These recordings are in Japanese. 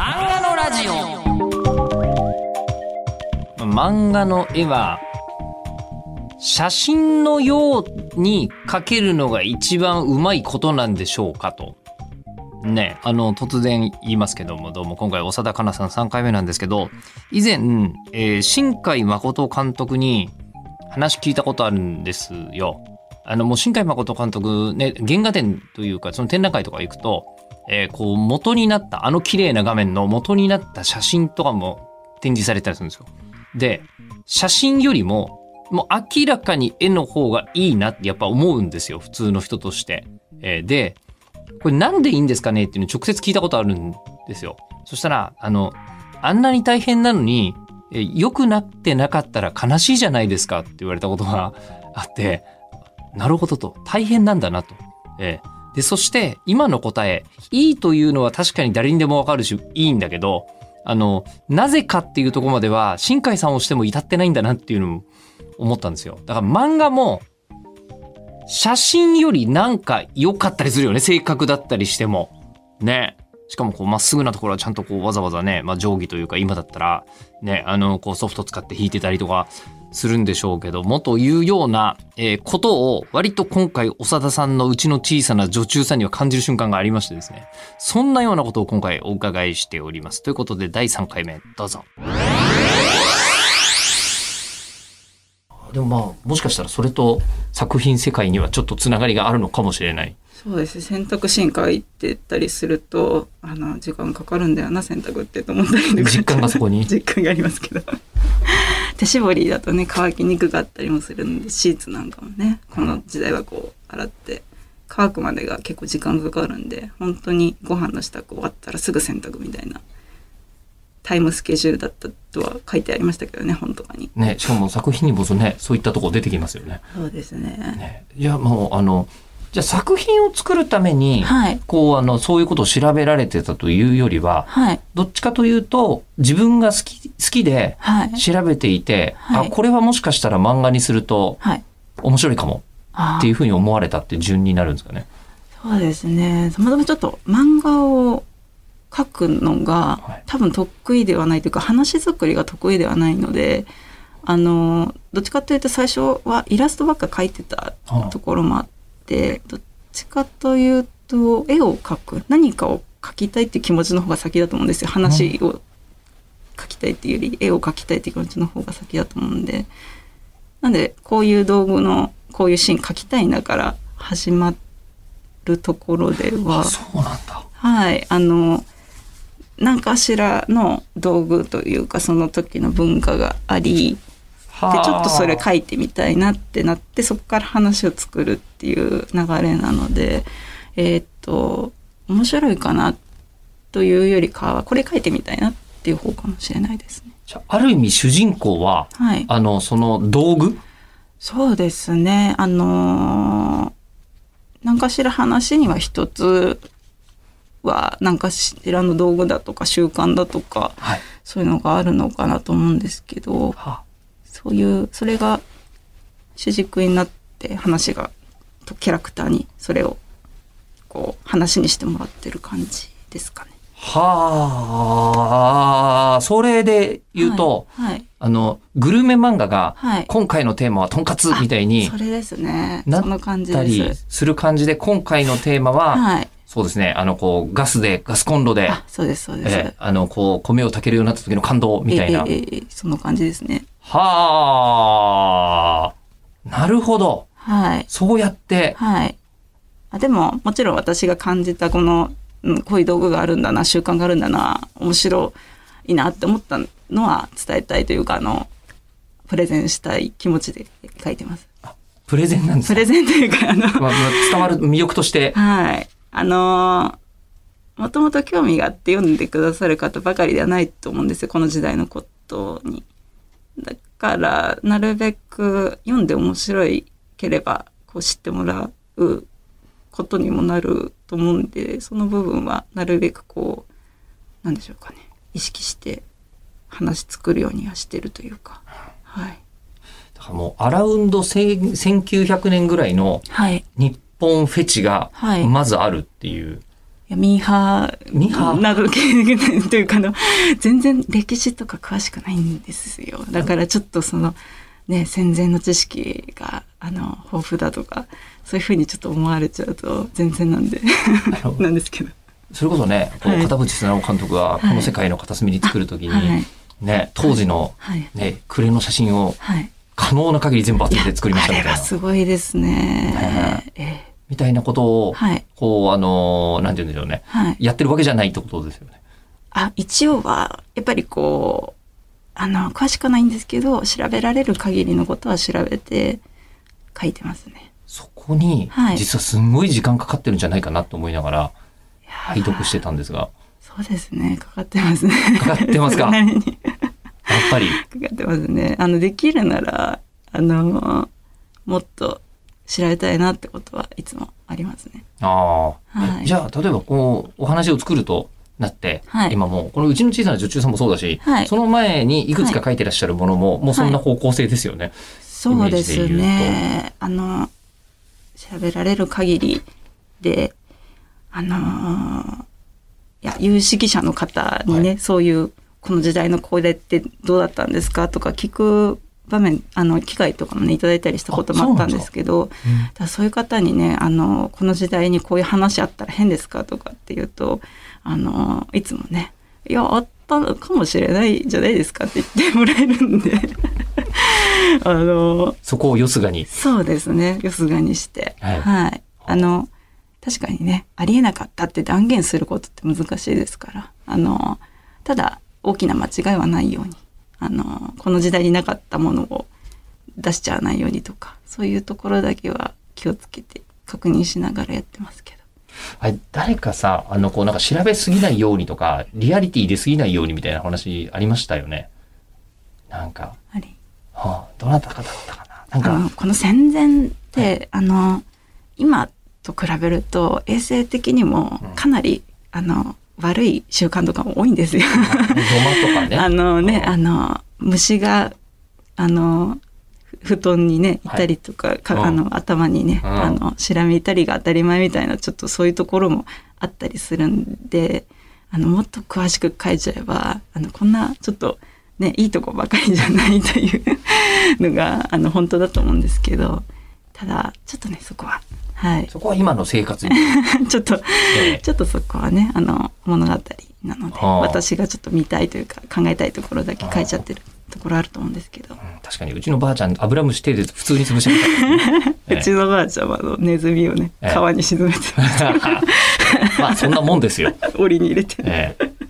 漫画のラジオ漫画の絵は写真のように描けるのが一番うまいことなんでしょうかと。ね、あの、突然言いますけども、どうも今回、長田香奈さん3回目なんですけど、以前、えー新海誠監督に話聞いたことあるんですよ。あの、もう新海誠監督ね、原画展というか、その展覧会とか行くと、えーこう、元になった、あの綺麗な画面の元になった写真とかも展示されたりするんですよ。で、写真よりも、もう明らかに絵の方がいいなってやっぱ思うんですよ。普通の人として。えーで、これなんでいいんですかねっていうのを直接聞いたことあるんですよ。そしたら、あの、あんなに大変なのに、えー良くなってなかったら悲しいじゃないですかって言われたことがあって、なるほどと。大変なんだなと。えーで、そして、今の答え、いいというのは確かに誰にでもわかるし、いいんだけど、あの、なぜかっていうとこまでは、新海さんをしても至ってないんだなっていうのを思ったんですよ。だから漫画も、写真よりなんか良かったりするよね。正確だったりしても。ね。しかもこうまっすぐなところはちゃんとこうわざわざね、まあ定規というか今だったらね、あのこうソフト使って弾いてたりとかするんでしょうけどもというような、えーことを割と今回長田さんのうちの小さな女中さんには感じる瞬間がありましてですね。そんなようなことを今回お伺いしております。ということで第3回目どうぞ。でもまあもしかしたらそれと作品世界にはちょっとつながりがあるのかもしれない。そうですね選択進化行ってたりするとあの時間かかるんだよな選択ってと思ったりとか実感がそこに 実感がありますけど手絞りだとね乾きにくかったりもするんでシーツなんかもね。この時代はこう洗って乾くまでが結構時間かかるんで本当にご飯の支度終わったらすぐ洗濯みたいなタイムスケジュールだったとは書いてありましたけどね本とかに。ね、しかも作品にもそうね、そういったところ出てきますよね。そうですね。ね。いや、もう、あの、じゃあ作品を作るために、はい。こう、あの、そういうことを調べられてたというよりは、はい。どっちかというと、自分が好き、好きではい。調べていて、はい。あ、これはもしかしたら漫画にするとはい。面白いかもっていうふうに思われたって順になるんですかね。そうですね。たまたまちょっと漫画を描くのがはい。多分得意ではないというか話作りが得意ではないので、あの、どっちかというと最初はイラストばっか描いてたところもあって、どっちかというと絵を描く、何かを描きたいっていう気持ちの方が先だと思うんですよ。話を描きたいっていうより絵を描きたいっていう気持ちの方が先だと思うんで。なんでこういう道具のこういうシーン描きたいんだから始まるところではあ、そうなんだ。はいあの何かしらの道具というかその時の文化がありではあちょっとそれ書いてみたいなってなってそこから話を作るっていう流れなのでえーっと面白いかなというよりかはこれ書いてみたいなっていう方かもしれないですね。じゃあある意味主人公は、はい、あの、その道具？そうですね。あのー何かしら話には一つは何かしらの道具だとか習慣だとかはい。そういうのがあるのかなと思うんですけどはそういうそれが主軸になって話がとキャラクターにそれをこう話にしてもらってる感じですかね。はあ、それで言うと、はい、はいあの、グルメ漫画が、はい今回のテーマはとんかつみたいにそれですね。なその感じたりです。する感じで、今回のテーマは、はい。そうですね、あの、こう、ガスで、ガスコンロで、あ、そうですそうです。えーあの、こう、米を炊けるようになった時の感動みたいな。ええその感じですね。はあ、なるほど。はい。そうやって、はい。あでも、もちろん私が感じたこの、うん、こういう道具があるんだな、習慣があるんだな、面白いなって思ったのは伝えたいというか、あの、プレゼンしたい気持ちで書いてます。プレゼンなんですか？プレゼンというか、あの、まあまあ伝わる魅力として。はい。あのー、もともと興味があって読んでくださる方ばかりではないと思うんですよ、この時代のことに。だから、なるべく読んで面白いければ、こう知ってもらうことにもなると思うんで、その部分はなるべくこう、なんでしょうかね、意識して話作るようにはしてるというか。はい。だからもう、アラウンド1000 1900年ぐらいのはい。日本フェチがはいまずあるっていう。やミーハミーハーーなど系というかあの全然歴史とか詳しくないんですよ。だからちょっとそのね戦前の知識があの豊富だとかそういうふうにちょっと思われちゃうと全然なんでなんですけど。それこそね、こうはい。片渕素直監督がこの世界の片隅に作るときに、はい。ね、当時の、はい。ね、暮れの写真をはい。可能な限り全部集めて作りましたみたいなあれは、すごいですね。は。ええみたいなことを、はいこう、あのーなんて言うんでしょうね。はい。やってるわけじゃないってことですよね。あ一応はやっぱりこうあの詳しくはないんですけど調べられる限りのことは調べて書いてますね。そこには、い実はすんごい時間かかってるんじゃないかなと思いながら、拝読してたんですが、そうですねかかってますね。かかってますか？やっぱり、かかってますね。あのできるならあのもっと調べたいなってことはいつもありますね。ああ、はい。じゃあ、例えばこう、お話を作るとなって、はい。今もう、このうちの小さな女中さんもそうだし、はい。その前にいくつか書いてらっしゃるものも、もうそんな方向性ですよね。そうですね。あの調べられる限りであのーいや有識者の方にね、はそういうこの時代のこれってどうだったんですかとか聞く場面あの機会とかもねいただいたりしたこともあったんですけどだからそういう方にねあのこの時代にこういう話あったら変ですかとかっていうとあのいつもね「いやあったのかもしれないじゃないですか」って言ってもらえるんで。あのそこをよすがに。そうですね。よすがにして。はい。はい、あの確かにねありえなかったって断言することって難しいですからあのただ大きな間違いはないようにあのこの時代になかったものを出しちゃわないようにとかそういうところだけは気をつけて確認しながらやってますけど。あれ誰かさ、あの、こう、なんか調べすぎないようにとか、リアリティ出すぎないようにみたいな話ありましたよね。なんか、ありはあ、どなたかだったかな。なんか、この戦前って、あの今と比べると衛生的にもかなり、あの悪い習慣とかも多いんですよ。あのね、うん。あの、虫が、あの、ふ布団にね、いたりとか、かうん。あの、頭にね、うん。あの、しらみいたりが当たり前みたいな、ちょっとそういうところもあったりするんで、あの、もっと詳しく書いちゃえば、あの、こんな、ちょっと、ね、いいとこばかりじゃないというのが、あの、本当だと思うんですけど、ただ、ちょっとね、そこは、はい。そこは今の生活に。ちょっと、ええ。ちょっとそこはね、あの、物語なので、はあ。私がちょっと見たいというか、考えたいところだけ書いちゃってるところあると思うんですけど、うん。確かに、うちのばあちゃん、アブラムシ手で普通に潰しましたからね、え うちのばあちゃんはあのネズミをね、ええ。川に沈めて、まあ、そんなもんですよ。檻に入れて、ええ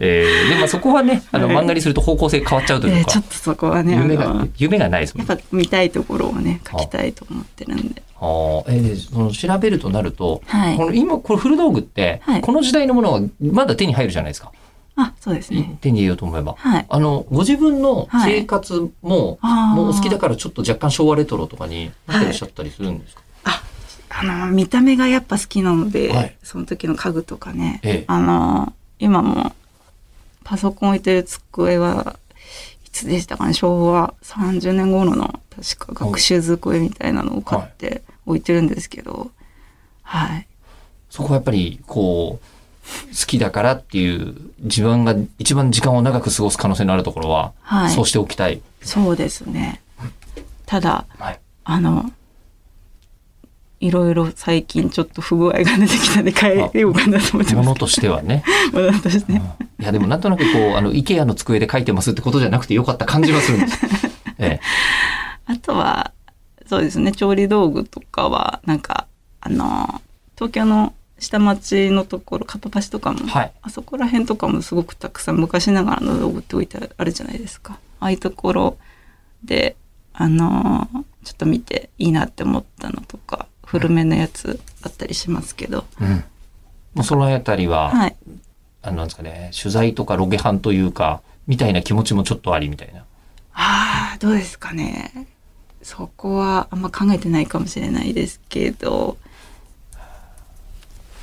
ええで、まあ、そこはね、あの、はい。漫画にすると方向性変わっちゃうというか。えーちょっ、とそこはね、あ夢がの、夢がないですもんやっぱ見たいところをね、書きたいと思ってるんで。あ。ーえーでその調べるとなると、はい。この今、これ古道具って、はい。この時代のものはまだ手に入るじゃないですか。あ、そうですね。手に入れようと思えば。はい。あの、ご自分の生活も、あー。もうお好きだからちょっと若干昭和レトロとかになってらっしゃったりするんですか、あの、見た目がやっぱ好きなので、はい。その時の家具とかね、ええ。あの、今もパソコン置いてる机はいつでしたかね、昭和30年頃の確か学習机みたいなのを買って置いてるんですけど、はい。そこはやっぱり、こう、好きだからっていう、自分が一番時間を長く過ごす可能性のあるところは、はいそうしておきたい。そうですね。ただ、はい。あの、いろいろ最近ちょっと不具合が出てきたんで変えようかなと思ってますものとしてはね。ものとして。いや、でもなんとなくこう、あの、イケアの机で書いてますってことじゃなくてよかった感じはするんです。ええ。あとは、そうですね、調理道具とかは、なんか、あの、東京の下町のところ、かっぱ橋とかも、はい。あそこら辺とかもすごくたくさん昔ながらの道具って置いてあるじゃないですか。ああいうところで、あの、ちょっと見ていいなって思ったのとか、古めのやつあったりしますけど、うん。もうそのあたりは、はい。あの、なんですかね、取材とかロケハンというか、みたいな気持ちもちょっとありみたいな。ああ、どうですかね。そこはあんま考えてないかもしれないですけど、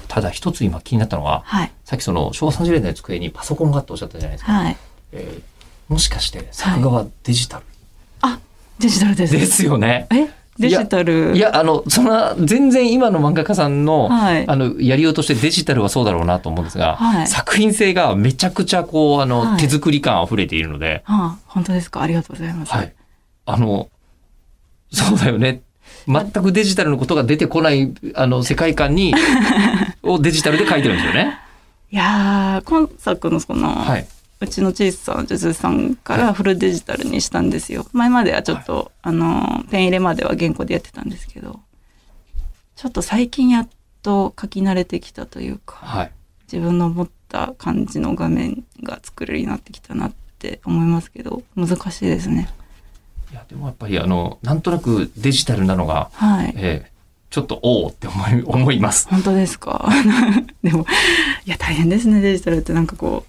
ただ一つ今気になったのは、はい。さっきその昭和30年代の机にパソコンがあっておっしゃったじゃないですか。はい。えーもしかして作画はデジタル、あ、デジタルです。ですよね。え？デジタル。いや、あの、そんな、全然今の漫画家さんの、はいあの、やりようとしてデジタルはそうだろうなと思うんですが、はい作品性がめちゃくちゃこう、あの、はい手作り感溢れているので、ああ、本当ですか？ありがとうございます。はい。あの、そうだよね。全くデジタルのことが出てこない、あの、世界観に、をデジタルで書いてるんですよね。いやー、今作のその、はい。うちの小さなジュズさんからフルデジタルにしたんですよ。前まではちょっと、あの、ペン入れまでは原稿でやってたんですけど、ちょっと最近やっと書き慣れてきたというか、はい。自分の思った感じの画面が作れるようになってきたなって思いますけど、難しいですね。いや、でもやっぱりあの、なんとなくデジタルなのが、はい。ええちょっとおおって思い、思います。本当ですか？でも、いや、大変ですね、デジタルって。なんかこう、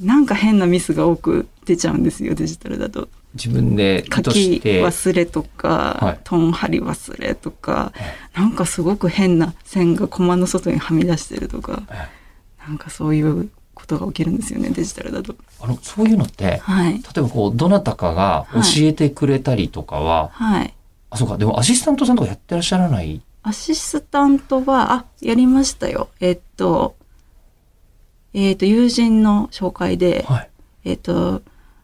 なんか変なミスが多く出ちゃうんですよ、デジタルだと。自分で書きて、忘れとか、はいトン貼り忘れとか、なんかすごく変な線がコマの外にはみ出してるとか、ええなんかそういうことが起きるんですよね、デジタルだと。あの、そういうのって、はい。例えばこう、どなたかが教えてくれたりとかは、はい。あ、そうか、でもアシスタントさんとかやってらっしゃらない？アシスタントは、あ、やりましたよ。えっと、えっと、友人の紹介で、はい。えっと、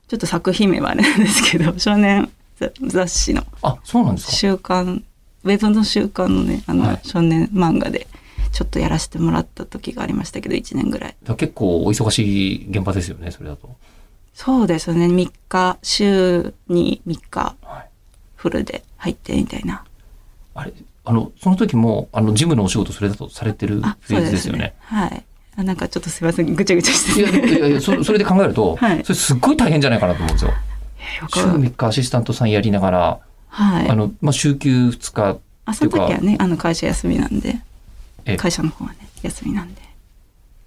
ちょっと作品名はあれなんですけど、少年雑雑誌のあ、そうなんですか？週刊、ウェブの週刊のね、あの、はい少年漫画で、ちょっとやらせてもらった時がありましたけど、1年ぐらい。結構お忙しい現場ですよね、それだと。そうですね、3日、週に3日、はい。フルで入ってみたいな。あれ、あの、その時も、あの、事務のお仕事それだとされてるあ、フェーズですすよねね。。はい。あなんかちょっとすいません、ぐちゃぐちゃしていや、いやいや、そそれで考えると、はいそれすっごい大変じゃないかなと思うんですよ。週えーわかる3日アシスタントさんやりながら、はい。あの、まあ、週休2日、あ、その時はね、あの会社休みなんでえ、会社の方はね、休みなんで。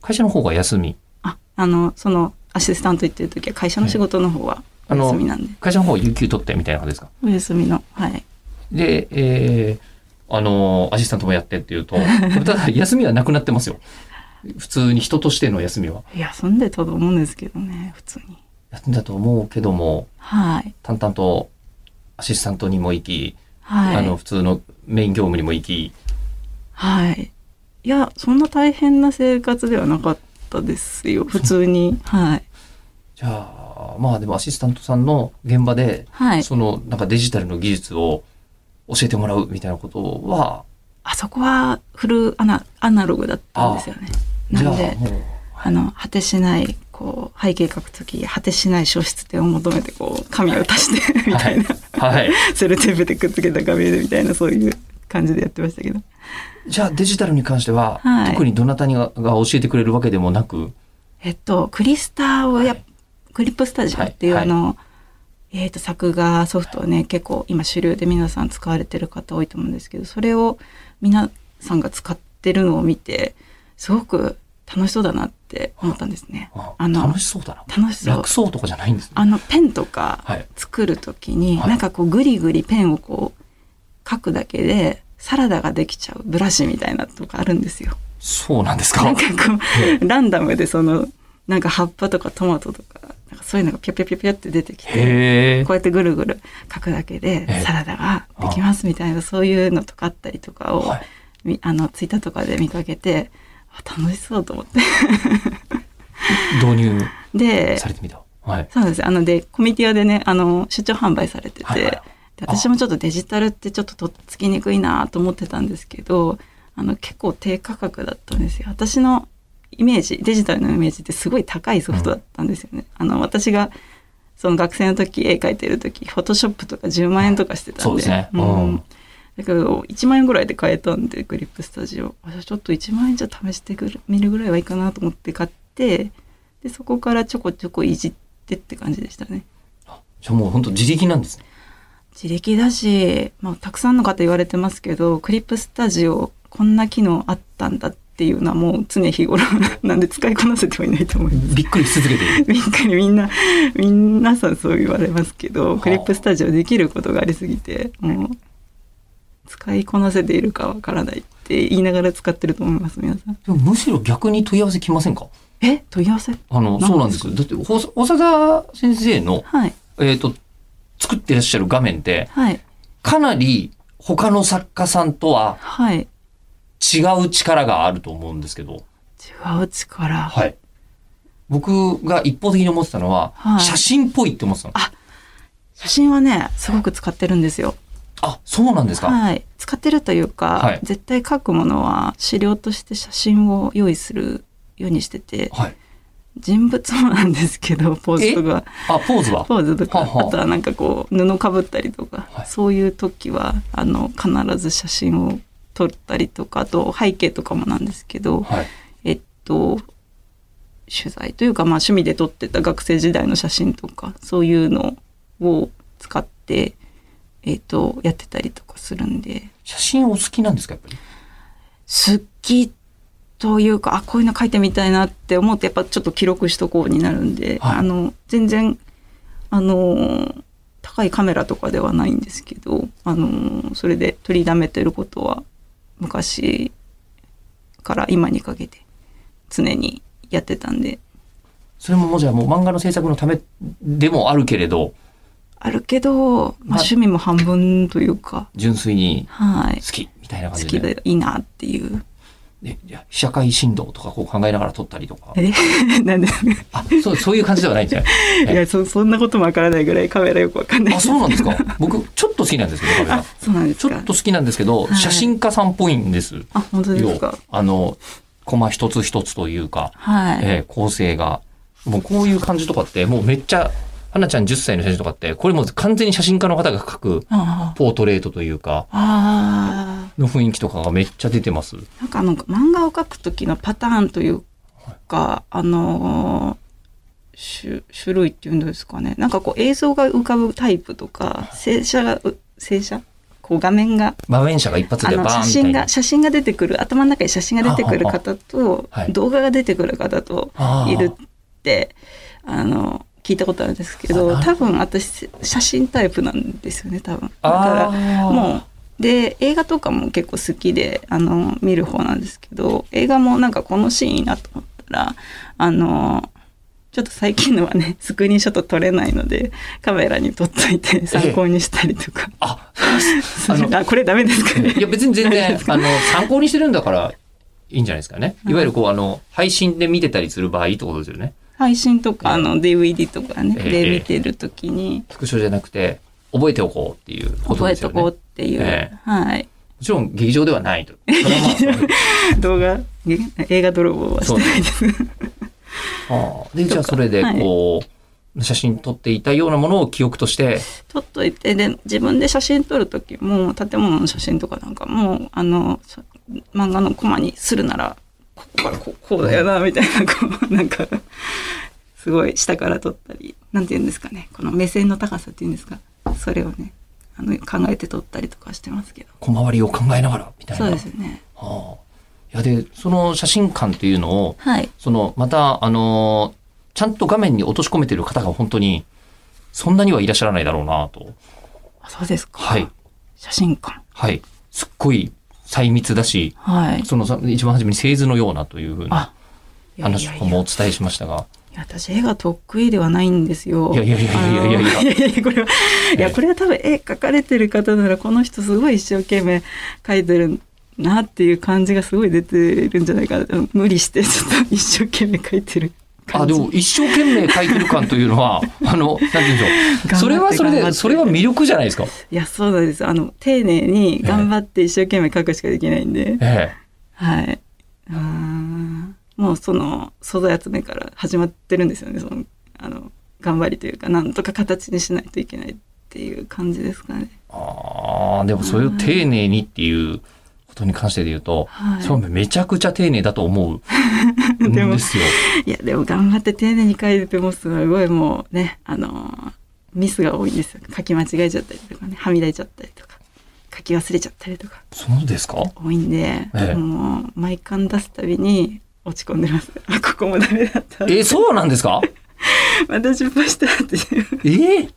会社の方が休み。あ、あの、その、アシスタント行ってる時は会社の仕事の方はおあの休みなんで。会社の方は有給取ってみたいな感じですか？お休みの、はい。で、えー、あの、アシスタントもやってっていうと、ただ休みはなくなってますよ。普通に人としての休みは？休んでたと思うんですけどね、普通に。休んだと思うけども、はい。淡々とアシスタントにも行き、はい。あの、普通のメイン業務にも行き、はい。いや、そんな大変な生活ではなかったですよ。普通に。はい。じゃあ、まあでもアシスタントさんの現場で、はい。そのなんかデジタルの技術を教えてもらうみたいなことは、あそこはフルアナアナログだったんですよね。なんで、あの、果てしない、こう、背景書くとき、果てしない消失点を求めて、こう、紙を足して、みたいな。はい。セルテープでくっつけた紙でみたいな、そういう感じでやってましたけど。じゃあデジタルに関しては、はい。特にどなたにがが教えてくれるわけでもなく、えっと、クリスタをや、はい。クリップスタジオっていう、はい。あの、えっと、作画ソフトをね、結構今主流で皆さん使われてる方多いと思うんですけど、それを皆さんが使ってるのを見て、すごく楽しそうだなって思ったんですね。ああの楽しそうだな。楽しそう楽。そうとかじゃないんですね。あの、ペンとかはい。作るときに、はいなんかこう、ぐりぐりペンをこう、書くだけで、サラダができちゃうブラシみたいなとかあるんですよ。そうなんですか？なんかこう、ランダムでその、なんか葉っぱとかトマトとか、なんかそういうのがピャピャピャピャって出てきて、こう。やってぐるぐる書くだけでええサラダができますみたいな、そういうのとかあったりとかを、はいみあの、ツイッターとかで見かけて、あ楽しそうと思って。導入で、されてみた。はい。そうです。あの、で、コミティアでね、あの、出張販売されてて、はいはいで私もちょっとデジタルってちょっととっつきにくいなと思ってたんですけど、あの、結構低価格だったんですよ。私のイメージ、デジタルのイメージってすごい高いソフトだったんですよね。あの、私が、その学生の時、絵描いてる時、フォトショップとか10万円とかしてたんで。そうですねううんん。だけど、1万円ぐらいで買えたんで、グリップスタジオ。あじゃあちょっと1万円じゃ試してくるぐらいはいいかなと思って買って、で、そこからちょこちょこいじってって感じでしたね。じゃあもう本当自力なんですね。自力だし、まあ、たくさんの方言われてますけど、クリップスタジオ、こんな機能あったんだっていうのはもう常日頃なんで使いこなせてはいないと思います。びっくりし続けて。びっくりみんな、皆さんそう言われますけはど、あクリップスタジオできることがありすぎて、もう、使いこなせているかわからないって言いながら使ってると思います、皆さん。でもむしろ逆に問い合わせ来ませんか？え？問い合わせ？あの、そうなんですよ。だって、ほ長田先生の、はい。えっ、と、作ってらっしゃる画面って、はい。かなり他の作家さんとははい。違う力があると思うんですけど、違う力。はい。僕が一方的に思ってたのは、はい写真っぽいって思ってたの。写真はね、すごく使ってるんですよ。あ、そうなんですか。はい。使ってるというか、はい絶対書くものは資料として写真を用意するようにしてて、はい。人物もなんですけど、ポーズとか、あ、ポーズは？ポーズとか、あとはなんかこう、布かぶったりとか、はいそういう時は、あの、必ず写真を撮ったりとか、あと背景とかもなんですけど、はい。えっと、取材というか、まあ趣味で撮ってた学生時代の写真とか、そういうのを使って、えっと、やってたりとかするんで、写真お好きなんですか、やっぱり？好きというか、あ、こういうの書いてみたいなって思って、やっぱちょっと記録しとこうになるんで、はい。あの、全然、あの、高いカメラとかではないんですけど、あの、それで取りだめてることは、昔から今にかけて常にやってたんで、それももうじゃあもう漫画の制作のためでもあるけれど、あるけど、まあ、ま趣味も半分というか、純粋にはい好。きみたいな好感じで。きでいいなっていう。でいや被写界振動とかこう考えながら撮ったりとか。え？なんで？あ、そう、そういう感じではないんですね。いやそ、そんなこともわからないぐらいカメラよくわかんないあ、そうなんですか？僕、ちょっと好きなんですけど、カメラあ、そうなんですか？ちょっと好きなんですけど、はい写真家さんっぽいんですあ、本当ですよか。。あの、コマ一つ一つというか、はい。えー構成が。もうこういう感じとかって、もうめっちゃ、花ちゃん10歳の写真とかって、これもう完全に写真家の方が描くあポートレートというか、あの雰囲気とかがめっちゃ出てます。ー。なんかあの、漫画を描く時のパターンというか、あのー種種類っていうんですかね。なんかこう映像が浮かぶタイプとか、静写が、う静写こう画面が場面者が一発でバーン写真が。写真が出てくる頭の中に写真が出てくる方とはい動画が出てくる方といるってあの聞いたことあるんですけど多分私写真タイプなんですよね多分。だあからーもうで映画とかも結構好きであの見る方なんですけど映画もなんかこのシーンいいなと思ったらあのちょっと最近のはね スクリーンショット撮れないのでカメラに撮っといて参考にしたりとか、あ、あの あこれダメですかね？いや別に全然、あの、参考にしてるんだからいいんじゃないですかね。いわゆるこう、あの、配信で見てたりする場合ってことですよね。配信とか、あの DVD とかね、ええ。で見てるときに。スクショじゃなくて、覚えておこうっていうこと覚えとですよね。もこうっていう、ええ。はい。ちろん劇場ではないと。動画、え映画泥棒はしてないです。ああ。で、じゃあそれで、こう、写真撮っていたようなものを記憶として、撮っといて、で、自分で写真撮るときも、建物の写真とかなんかも、あの、そ漫画のコマにするなら、ここからこうこうだよな、みたいな、こう、なんか、すごい下から撮ったり、なんて言うんですかね、この目線の高さっていうんですか、それをね、あの、考えて撮ったりとかしてますけど。小回りを考えながら、みたいな。そうですよね。はあ、いや、で、その写真館っていうのを、はい。その、また、あのーちゃんと画面に落とし込めてる方が本当に、そんなにはいらっしゃらないだろうなと。あそうですか。はい。写真館。はい。すっごい細密だし、はい。そのさ一番初めに製図のようなというふうな話とかもお伝えしましたが、いや私絵が得意ではないんですよ。いやいやいやいやいやいやいやいやこれは、いええや、これは多分絵描かれてる方なら、この人すごい一生懸命描いてるなっていう感じがすごい出てるんじゃないかな。うん無理して、ちょっと一生懸命描いてる感あ、じ。でも一生懸命書いてる感というのは、あの、なんて言うんでしょう。それはそれで、それは魅力じゃないですか？いや、そうなんです。あの、丁寧に頑張って一生懸命描くしかできないんで。えはい。もうその素材集めから始まってるんですよね。その、あの、頑張りというか、なんとか形にしないといけないっていう感じですかね。あ、でもそれを丁寧にっていうことに関してで言うと、はいそうめちゃくちゃ丁寧だと思うん ですよ。いや、でも頑張って丁寧に書いててもすごいもうね、あの、ミスが多いんですよ。書き間違えちゃったりとかね、はみ出ちゃったりとか、書き忘れちゃったりとかそうですか？多いんで、ええもう、毎巻出すたびに落ち込んでます。あ、ここもダメだった。え、そうなんですか？また失敗したっていう。ええ？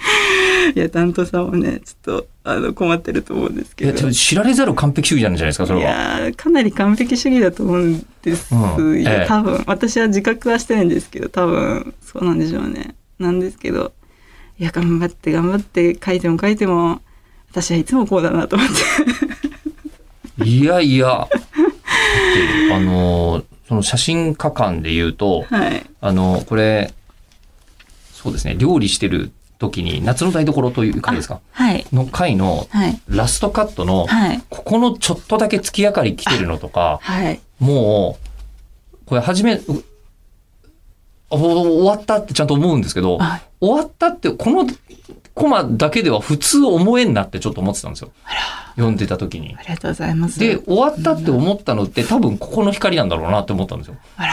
いや、担当さんもね、ちょっと、あの、困ってると思うんですいや、けど。知られざる完璧主義なんじゃないですか、それいは。やーかなり完璧主義だと思うんですよ、うんええ多分私は自覚はしてないんですけど多分そうなんでしょうねなんですけどいや頑張って頑張って書いても書いても私はいつもこうだなと思って。いやいや。あの、その写真家館で言うと、はい。あの、これ、そうですね、料理してる時に、夏の台所という回ですか？はい。の回のはい。ラストカットの、はい。ここのちょっとだけ月明かり来てるのとか、はい。もう、これ初め、終わったってちゃんと思うんですけど、はい終わったって、このコマだけでは普通思えんなってちょっか思ってたんですよ。読んでた時に。ありがとうございます。で、終わったって思ったのって多分ここの光なんだろうなって思ったんですよ。あら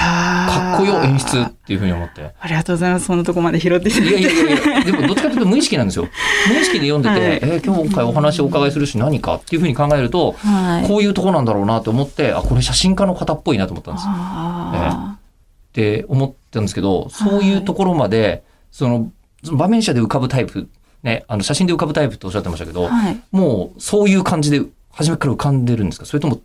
ーかっこよ演出っていうふうに思って。ありがとうございます。そんなとこまで拾っていただいやいいて。やいや、でもどっちかというと無意識なんですよ。無意識で読んでて、はいえー今回お話をお伺いするし何かっていうふうに考えると、はい。こういうとこなんだろうなと思って、あ、これ写真家の方っぽいなと思ったんですよ。あって思ったんですけど、そういうところまで、その、その場面写で浮かぶタイプ、ね、あの写真で浮かぶタイプっておっしゃってましたけど、ーはい。もうそういう感じで初めから浮かんでるんですか？それとも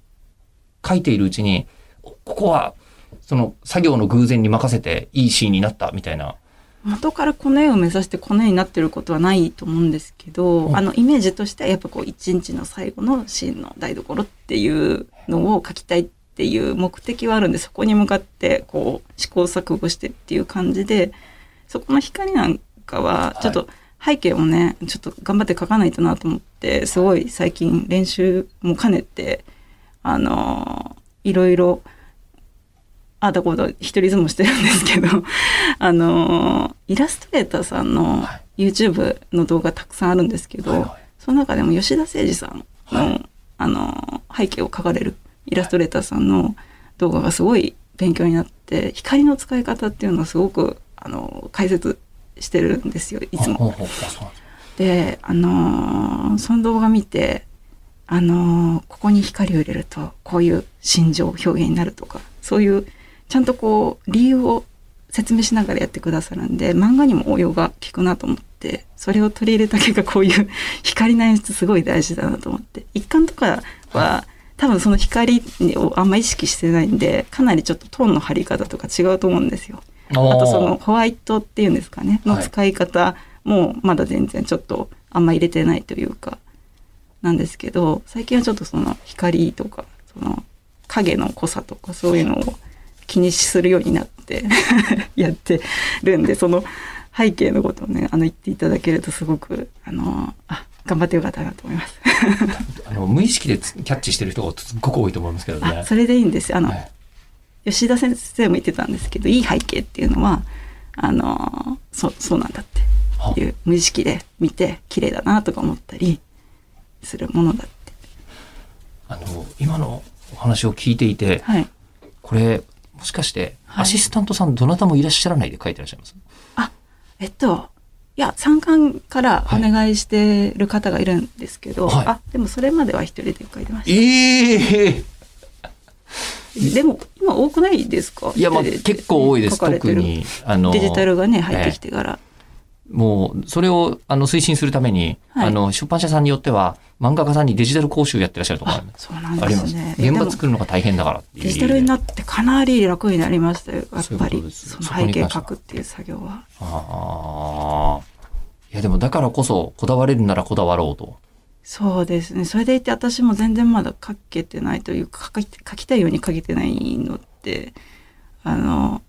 書いているうちに、ここはその作業の偶然に任せていいシーンになったみたいな。元からこの絵を目指してこの絵になってることはないと思うんですけど、うんあのイメージとしてはやっぱこう一日の最後のシーンの台所っていうのを描きたいっていう目的はあるんでそこに向かってこう試行錯誤してっていう感じでそこの光なんかはちょっと背景もねちょっと頑張って描かないとなと思ってすごい最近練習も兼ねてあのいろいろあだこだ一人相撲してるんですけど あのイラストレーターさんのは YouTube の動画たくさんあるんですけど、はいはい。その中でも吉田誠二さんの,、あの背景を描かれるイラストレーターさんの動画がすごい勉強になって光の使い方っていうのをすごくあの解説してるんですよいつも。であのーその動画見てあのーここに光を入れるとこういう心情表現になるとかそういうちゃんとこう理由を説明しながらやってくださるんで漫画にも応用が効くなと思ってそれを取り入れた結果こういう光の演出すごい大事だなと思って一巻とかは多分その光をあんま意識してないんでかなりちょっとトーンの張り方とか違うと思うんですよ。あとそのホワイトっていうんですかね。のはい。使い方もまだ全然ちょっとあんま入れてないというかなんですけど最近はちょっとその光とかその影の濃さとかそういうのを気にするようになって やってるんでその背景のことをねあの言っていただけるとすごくあのあ頑張ってよかったなと思います。あの無意識でキャッチしてる人がすっごく多いと思いますけどね。あ。それでいいんです。あの、はい吉田先生も言ってたんですけどいい背景っていうのはあのそうそうなんだっていう無意識で見て綺麗だなとか思ったりするものだって。あの、今のお話を聞いていて、はい。これ、もしかして、はいアシスタントさんどなたもいらっしゃらないで書いてらっしゃいます？あ、えっと、いや、参観からお願いしてる方がいるんですけど、はいあ、でもそれまでは一人で書いてましええた。でも、今多くないですか？いや、まあ結構多いです。特に、あの、デジタルがね、入ってきてから。もう、それを、あの、推進するために、はいあの、出版社さんによっては、漫画家さんにデジタル講習やってらっしゃるところあ、そうなんありますね。。現場で作るのが大変だからデジタルになってかなり楽になりましたよ。やっぱり。その背景書くっていう作業は。ああ。いや、でもだからこそ、こだわれるならこだわろうと。そうですね。それでいて私も全然まだ書けてないというか、書きたいように書けてないのって、あの、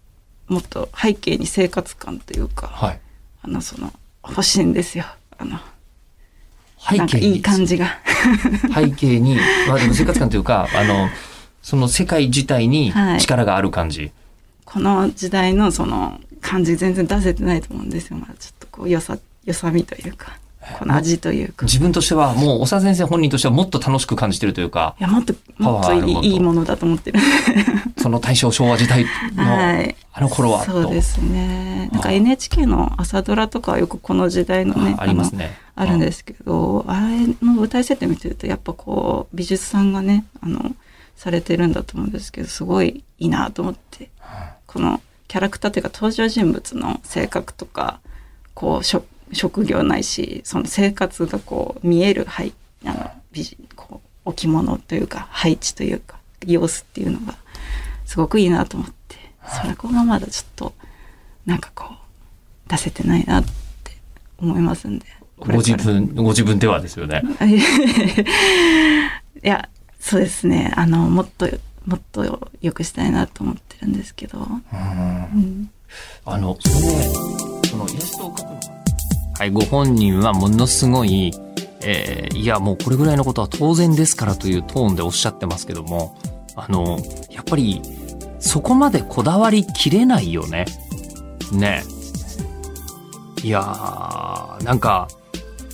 もっと背景に生活感というか、はい。あの、その、欲しいんですよ。あの、背景にいい、感じが。背景に、まあでも生活感というか、あの、その世界自体にはい力がある感じ。この時代のその感じ全然出せてないと思うんですよ。まだちょっとこう、良さ、良さみというか、この味というか。い自分としては、もう、長先生本人としてはもっと楽しく感じてるというか、や、もっと、もっといいいいものだと思ってる。その大正昭和時代の、はいあの頃は、そうですね。なんかあ NHK の朝ドラとかはよくこの時代のねと、ありますね。あるんですけど、あれの舞台設定見てると、やっぱこう、美術さんがね、あの、されてるんだと思うんですけど、すごいいいなと思って、このキャラクターというか登場人物の性格とか、こう、職職業ないし、その生活がこう、見える、はい、あの、美人、こう、置物というか、配置というか、様子っていうのが、すごくいいなと思って、それこがまだちょっと、なんかこう、出せてないなって思いますんで。ご自分、ご自分ではですよね。いや、そうですね。あの、もっと、もっと良くしたいなと思ってるんですけど。うんあの、それで、そのイラストを描くのはい、ご本人はものすごい、えーいや、もうこれぐらいのことは当然ですからというトーンでおっしゃってますけども、あの、やっぱり、そこまでこだわりきれないよね。ねいやー、なんか、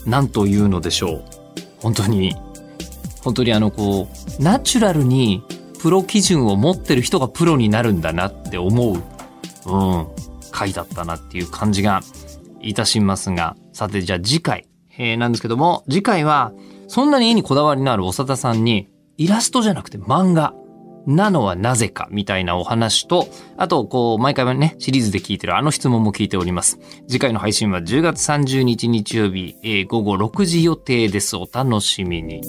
なんというのでしょう。本当に、本当にあの、こう、ナチュラルにプロ基準を持ってる人がプロになるんだなって思う、うん、回だったなっていう感じがいたしますが、さてじゃあ次回、えーなんですけども、次回は、そんなに絵にこだわりのある長田さんに、イラストじゃなくて漫画なのはなぜかみたいなお話と、あと、こう、毎回ね、シリーズで聞いてるあの質問も聞いております。次回の配信は10月30日日曜日、えー午後6時予定です。お楽しみに。